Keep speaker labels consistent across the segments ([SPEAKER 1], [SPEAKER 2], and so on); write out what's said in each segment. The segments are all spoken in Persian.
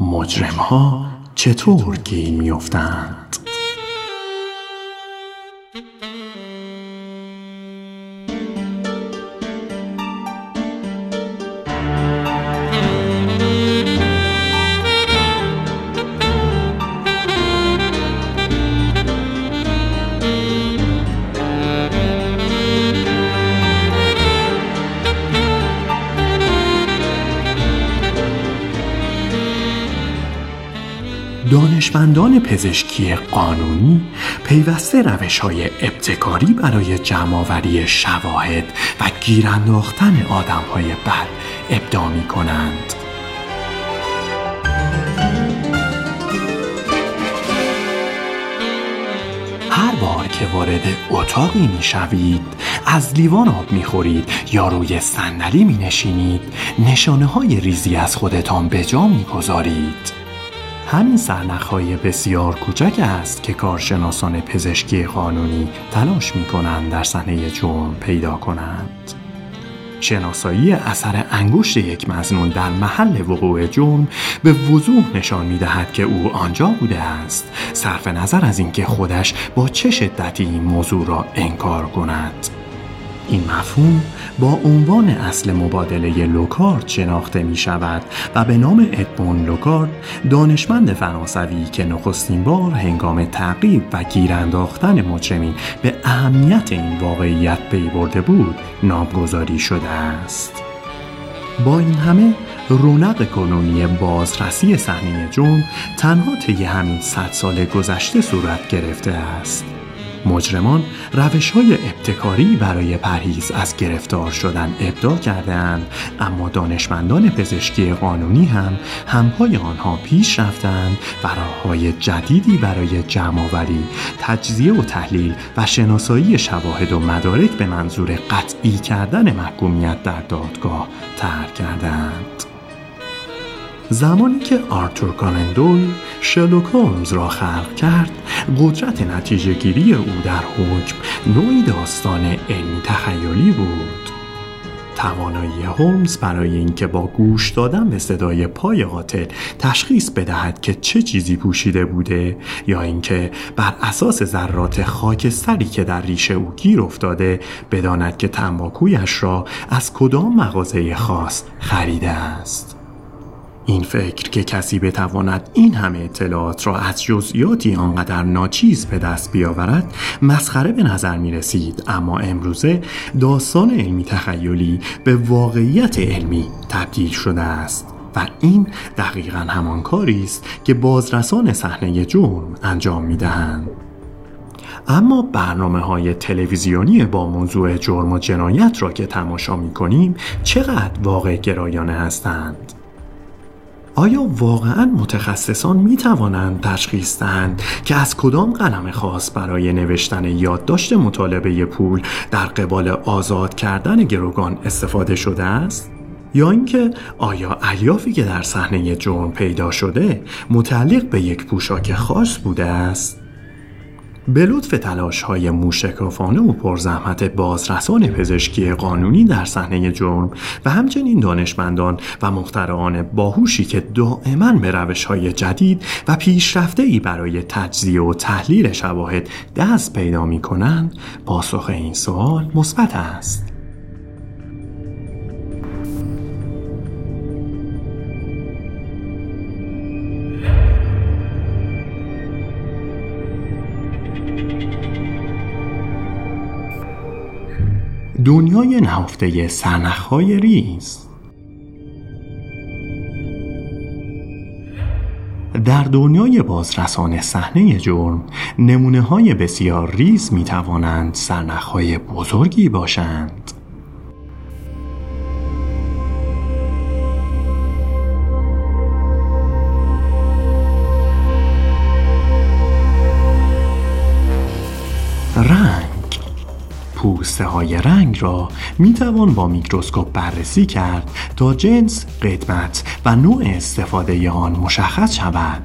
[SPEAKER 1] مجرم ها چطور گیر میافتند؟ دانشمندان پزشکی قانونی پیوسته روش های ابتکاری برای جمعآوری شواهد و گیرانداختن آدم های بد ابدا می کنند. هر بار که وارد اتاقی می شوید از لیوان آب می خورید یا روی صندلی می نشینید نشانه های ریزی از خودتان به جا می گذارید. همین سرنخهای بسیار کوچک است که کارشناسان پزشکی قانونی تلاش می کنند در صحنه جرم پیدا کنند. شناسایی اثر انگشت یک مزنون در محل وقوع جرم به وضوح نشان می دهد که او آنجا بوده است صرف نظر از اینکه خودش با چه شدتی این موضوع را انکار کند این مفهوم با عنوان اصل مبادله لوکارد شناخته می شود و به نام ادمون لوکارد دانشمند فرانسوی که نخستین بار هنگام تعقیب و گیرانداختن مجرمین به اهمیت این واقعیت پی برده بود نامگذاری شده است. با این همه رونق کنونی بازرسی صحنه جرم تنها طی همین صد سال گذشته صورت گرفته است. مجرمان روش های ابتکاری برای پرهیز از گرفتار شدن ابدا کردند اما دانشمندان پزشکی قانونی هم همپای آنها پیش رفتند و های جدیدی برای جمعآوری تجزیه و تحلیل و شناسایی شواهد و مدارک به منظور قطعی کردن محکومیت در دادگاه ترک کردند زمانی که آرتور کانندول شلوک هولمز را خلق کرد قدرت نتیجه گیری او در حکم نوعی داستان علمی تخیلی بود. توانایی هولمز برای اینکه با گوش دادن به صدای پای قاتل تشخیص بدهد که چه چیزی پوشیده بوده یا اینکه بر اساس ذرات خاکستری که در ریشه او گیر افتاده بداند که تنباکویش را از کدام مغازه خاص خریده است. این فکر که کسی بتواند این همه اطلاعات را از جزئیاتی آنقدر ناچیز به دست بیاورد مسخره به نظر می رسید اما امروزه داستان علمی تخیلی به واقعیت علمی تبدیل شده است و این دقیقا همان کاری است که بازرسان صحنه جرم انجام می دهند. اما برنامه های تلویزیونی با موضوع جرم و جنایت را که تماشا می کنیم چقدر واقع گرایانه هستند؟ آیا واقعا متخصصان می توانند تشخیص دهند که از کدام قلم خاص برای نوشتن یادداشت مطالبه پول در قبال آزاد کردن گروگان استفاده شده است؟ یا اینکه آیا الیافی که در صحنه جرم پیدا شده متعلق به یک پوشاک خاص بوده است؟ به لطف تلاش های موشکافانه و پرزحمت بازرسان پزشکی قانونی در صحنه جرم و همچنین دانشمندان و مخترعان باهوشی که دائما به روش های جدید و پیشرفته ای برای تجزیه و تحلیل شواهد دست پیدا می کنند پاسخ این سوال مثبت است. دنیای نهفته سرنخهای ریز. در دنیای بازرسان صحنه جرم نمونه های بسیار ریز می توانند سرنخهای بزرگی باشند. پوسته های رنگ را می توان با میکروسکوپ بررسی کرد تا جنس، قدمت و نوع استفاده آن مشخص شود.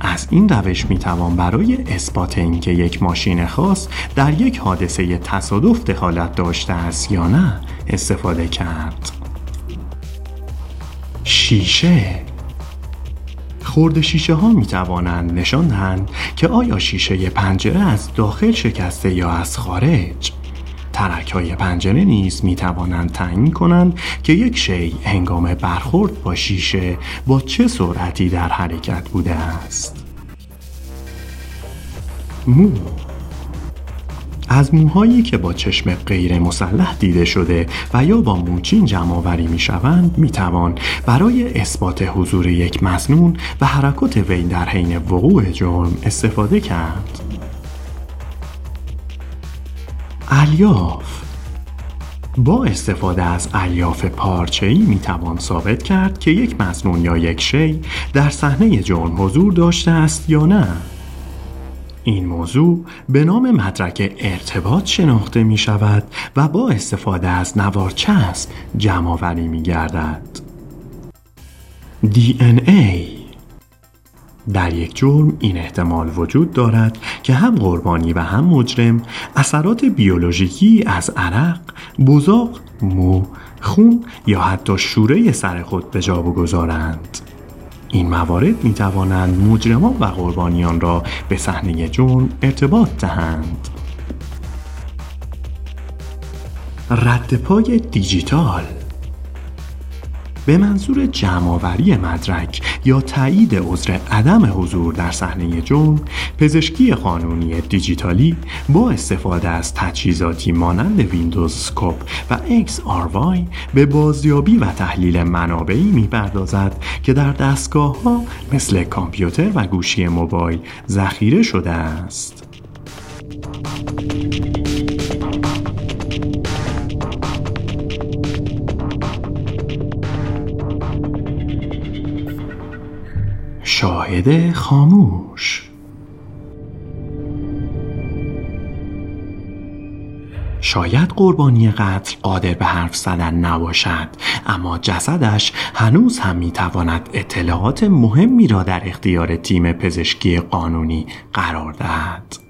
[SPEAKER 1] از این روش می‌توان برای اثبات اینکه یک ماشین خاص در یک حادثه تصادف دخالت داشته است یا نه استفاده کرد شیشه خورد شیشه ها می توانند نشان دهند که آیا شیشه پنجره از داخل شکسته یا از خارج ترک های پنجره نیز می توانند تعیین کنند که یک شی هنگام برخورد با شیشه با چه سرعتی در حرکت بوده است مو از موهایی که با چشم غیر مسلح دیده شده و یا با موچین جمع آوری می شوند می توان برای اثبات حضور یک مزنون و حرکات وی در حین وقوع جرم استفاده کرد. الیاف با استفاده از الیاف پارچه‌ای می توان ثابت کرد که یک مزنون یا یک شی در صحنه جرم حضور داشته است یا نه. این موضوع به نام مدرک ارتباط شناخته می شود و با استفاده از نوار چسب جمع آوری می گردد. DNA در یک جرم این احتمال وجود دارد که هم قربانی و هم مجرم اثرات بیولوژیکی از عرق، بزاق، مو، خون یا حتی شوره سر خود به جا بگذارند. این موارد می توانند مجرمان و قربانیان را به صحنه جرم ارتباط دهند. رد پای دیجیتال به منظور جمعآوری مدرک یا تایید عذر عدم حضور در صحنه جرم پزشکی قانونی دیجیتالی با استفاده از تجهیزاتی مانند ویندوز سکوپ و XRY به بازیابی و تحلیل منابعی می‌پردازد که در دستگاه ها مثل کامپیوتر و گوشی موبایل ذخیره شده است. شاهد خاموش. شاید قربانی قتل قادر به حرف زدن نباشد اما جسدش هنوز هم می‌تواند اطلاعات مهمی را در اختیار تیم پزشکی قانونی قرار دهد.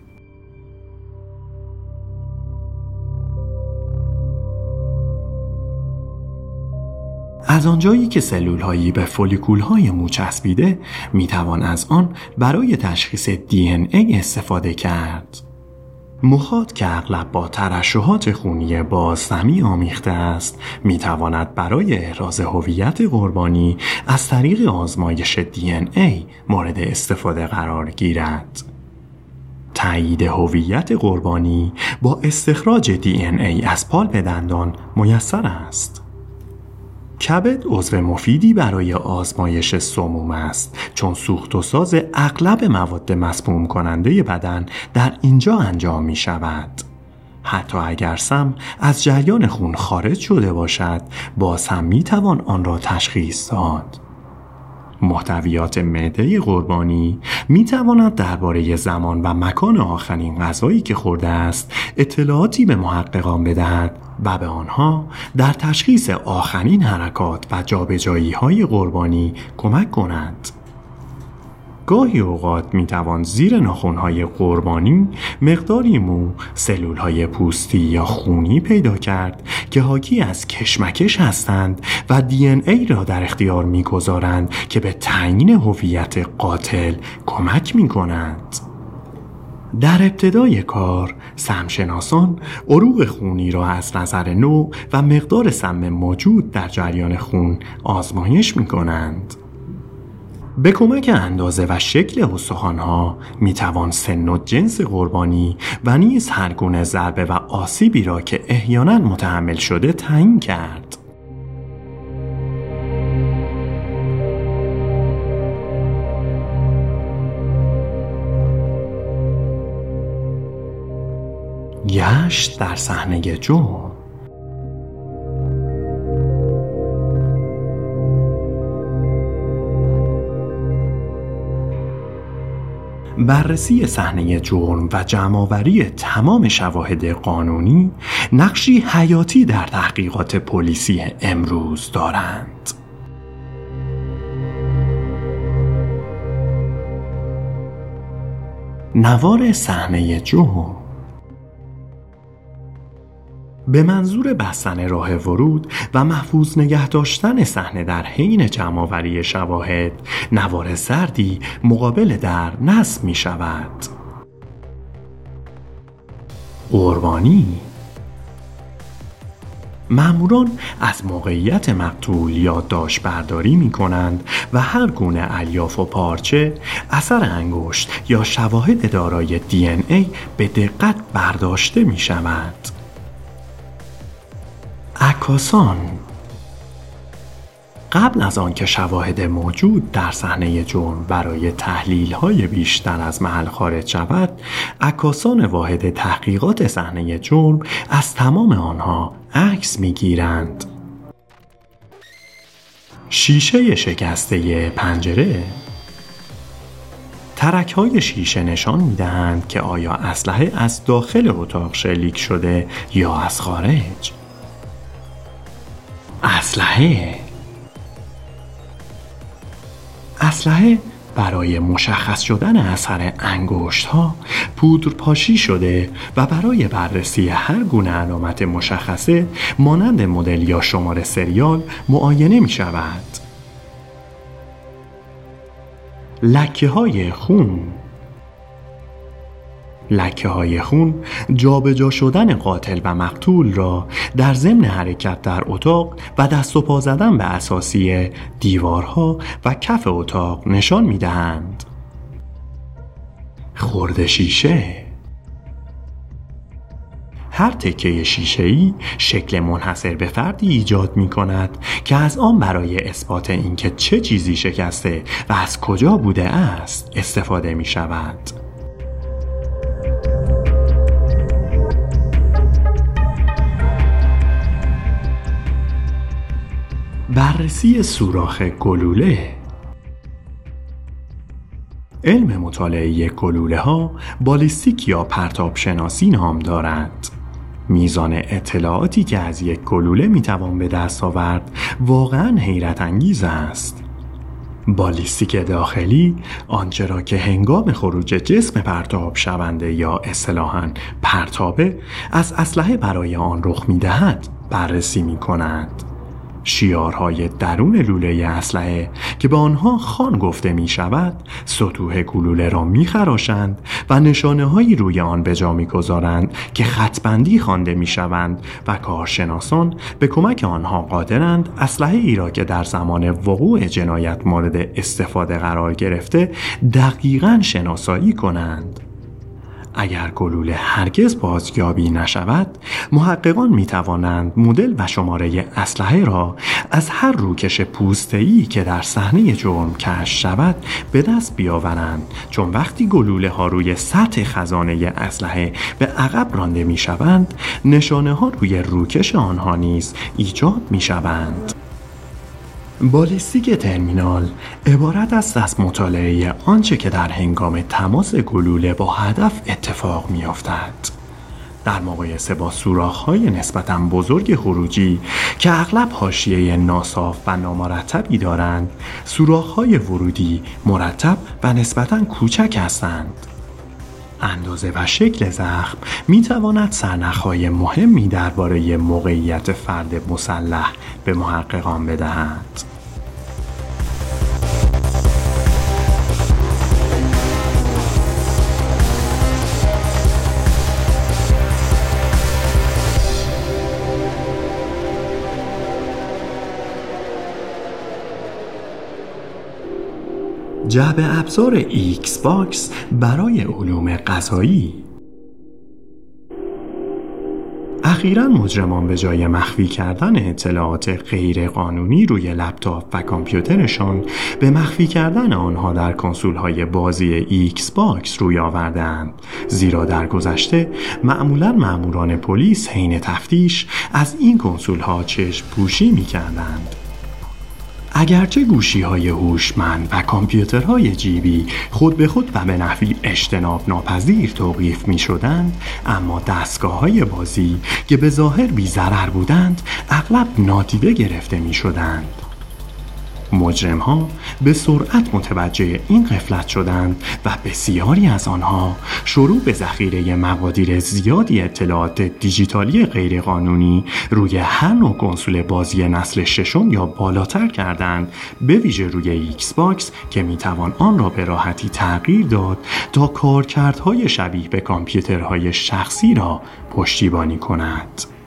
[SPEAKER 1] از آنجایی که سلول هایی به فولیکول های مو چسبیده می توان از آن برای تشخیص ای استفاده کرد. مخاط که اغلب با ترشحات خونی بازدمی آمیخته است می تواند برای احراز هویت قربانی از طریق آزمایش ای مورد استفاده قرار گیرد. تایید هویت قربانی با استخراج ای از پالپ دندان میسر است. کبد عضو مفیدی برای آزمایش سموم است چون سوخت و ساز اغلب مواد مسموم کننده بدن در اینجا انجام می شود. حتی اگر سم از جریان خون خارج شده باشد باز هم می توان آن را تشخیص داد. محتویات معده قربانی می تواند درباره زمان و مکان آخرین غذایی که خورده است اطلاعاتی به محققان بدهد و به آنها در تشخیص آخرین حرکات و جابجایی های قربانی کمک کنند. گاهی اوقات می توان زیر ناخونهای قربانی مقداری مو سلول های پوستی یا خونی پیدا کرد که حاکی از کشمکش هستند و دی ای را در اختیار می‌گذارند که به تعیین هویت قاتل کمک می کنند. در ابتدای کار سمشناسان عروق خونی را از نظر نوع و مقدار سم موجود در جریان خون آزمایش می کنند. به کمک اندازه و شکل استخوانها می توان سن و جنس قربانی و نیز هر گونه ضربه و آسیبی را که احیانا متحمل شده تعیین کرد. گشت در صحنه جرم بررسی صحنه جرم و جمعآوری تمام شواهد قانونی نقشی حیاتی در تحقیقات پلیسی امروز دارند. نوار صحنه جرم به منظور بستن راه ورود و محفوظ نگه داشتن صحنه در حین جمعآوری شواهد نوار زردی مقابل در نصب می شود قربانی ماموران از موقعیت مقتول یادداشت برداری می کنند و هر گونه الیاف و پارچه اثر انگشت یا شواهد دارای دی ای به دقت برداشته می شود. عکاسان. قبل از آنکه شواهد موجود در صحنه جرم برای تحلیل های بیشتر از محل خارج شود عکاسان واحد تحقیقات صحنه جرم از تمام آنها عکس می‌گیرند. شیشه شکسته پنجره. ترک های شیشه نشان می دهند که آیا اسلحه از داخل اتاق شلیک شده یا از خارج. اسلحه اسلحه برای مشخص شدن اثر انگشت ها پودر پاشی شده و برای بررسی هر گونه علامت مشخصه مانند مدل یا شماره سریال معاینه می شود. لکه های خون لکه های خون جابجا جا شدن قاتل و مقتول را در ضمن حرکت در اتاق و دست و پا زدن به اساسی دیوارها و کف اتاق نشان می دهند. خورد شیشه هر تکه شیشه ای شکل منحصر به فردی ایجاد می کند که از آن برای اثبات اینکه چه چیزی شکسته و از کجا بوده است استفاده می شود. بررسی سوراخ گلوله. علم مطالعه گلوله ها بالیستیک یا پرتاب شناسی نام دارد میزان اطلاعاتی که از یک گلوله می‌توان به دست آورد واقعا حیرت انگیز است. بالیستیک داخلی آنچه را که هنگام خروج جسم پرتاب شونده یا اصطلاحا پرتابه از اسلحه برای آن رخ می‌دهد بررسی می کند. شیارهای درون لوله اسلحه که به آنها خان گفته می شود سطوح گلوله را می خراشند و نشانه هایی روی آن به جا می گذارند که خطبندی خوانده می شوند و کارشناسان به کمک آنها قادرند اسلحه ای را که در زمان وقوع جنایت مورد استفاده قرار گرفته دقیقا شناسایی کنند. اگر گلوله هرگز بازیابی نشود محققان می توانند مدل و شماره اسلحه را از هر روکش پوسته‌ای که در صحنه جرم کش شود به دست بیاورند. چون وقتی گلوله ها روی سطح خزانه اسلحه به عقب رانده می شوند نشانه ها روی روکش آنها نیز ایجاد می شوند بالیستیک ترمینال عبارت است از مطالعه آنچه که در هنگام تماس گلوله با هدف اتفاق میافتد. در مقایسه با های نسبتا بزرگ خروجی که اغلب حاشیه ناصاف و نامرتبی دارند های ورودی مرتب و نسبتا کوچک هستند. اندازه و شکل زخم می تواند سرنخهای مهمی درباره موقعیت فرد مسلح به محققان بدهد. جعبه ابزار Xbox برای علوم قضایی اخیرا مجرمان به جای مخفی کردن اطلاعات غیرقانونی روی لپتاپ و کامپیوترشان به مخفی کردن آنها در کنسول های بازی Xbox روی آوردند زیرا در گذشته معمولا ماموران پلیس حین تفتیش از این کنسول ها چشم پوشی می کردند. اگرچه گوشی های هوشمند و کامپیوترهای جیبی خود به خود و به نحوی اجتناب ناپذیر توقیف می شدند اما دستگاه های بازی که به ظاهر بی بودند اغلب نادیده گرفته می شدند مجرم ها به سرعت متوجه این قفلت شدند و بسیاری از آنها شروع به ذخیره مقادیر زیادی اطلاعات دیجیتالی غیرقانونی روی هر نوع کنسول بازی نسل ششم یا بالاتر کردند به ویژه روی Xbox که می‌توان آن را به راحتی تغییر داد تا کارکردهای شبیه به کامپیوترهای شخصی را پشتیبانی کند.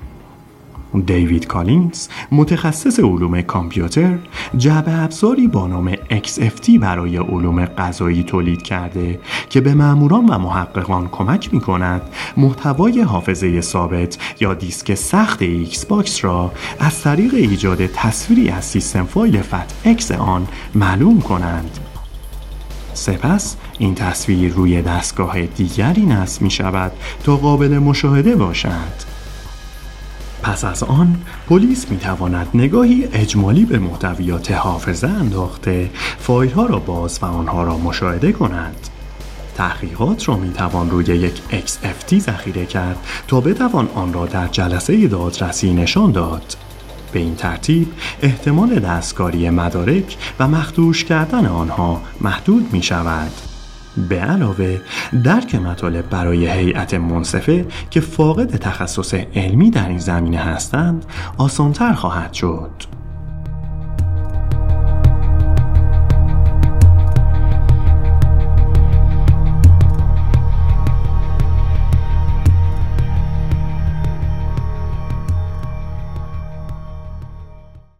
[SPEAKER 1] دیوید کالینز متخصص علوم کامپیوتر جعبه ابزاری با نام XFT برای علوم قضایی تولید کرده که به ماموران و محققان کمک می کند محتوای حافظه ثابت یا دیسک سخت Xbox را از طریق ایجاد تصویری از سیستم فایل FATX آن معلوم کنند. سپس این تصویر روی دستگاه دیگری نصب می شود تا قابل مشاهده باشد. پس از آن پلیس می تواند نگاهی اجمالی به محتویات حافظه انداخته فایل ها را باز و آنها را مشاهده کند. تحقیقات را می توان روی یک XFT ذخیره کرد تا بتوان آن را در جلسه دادرسی نشان داد. به این ترتیب احتمال دستکاری مدارک و مخدوش کردن آنها محدود می شود به علاوه درک مطالب برای هیئت منصفه که فاقد تخصص علمی در این زمینه هستند آسانتر خواهد شد.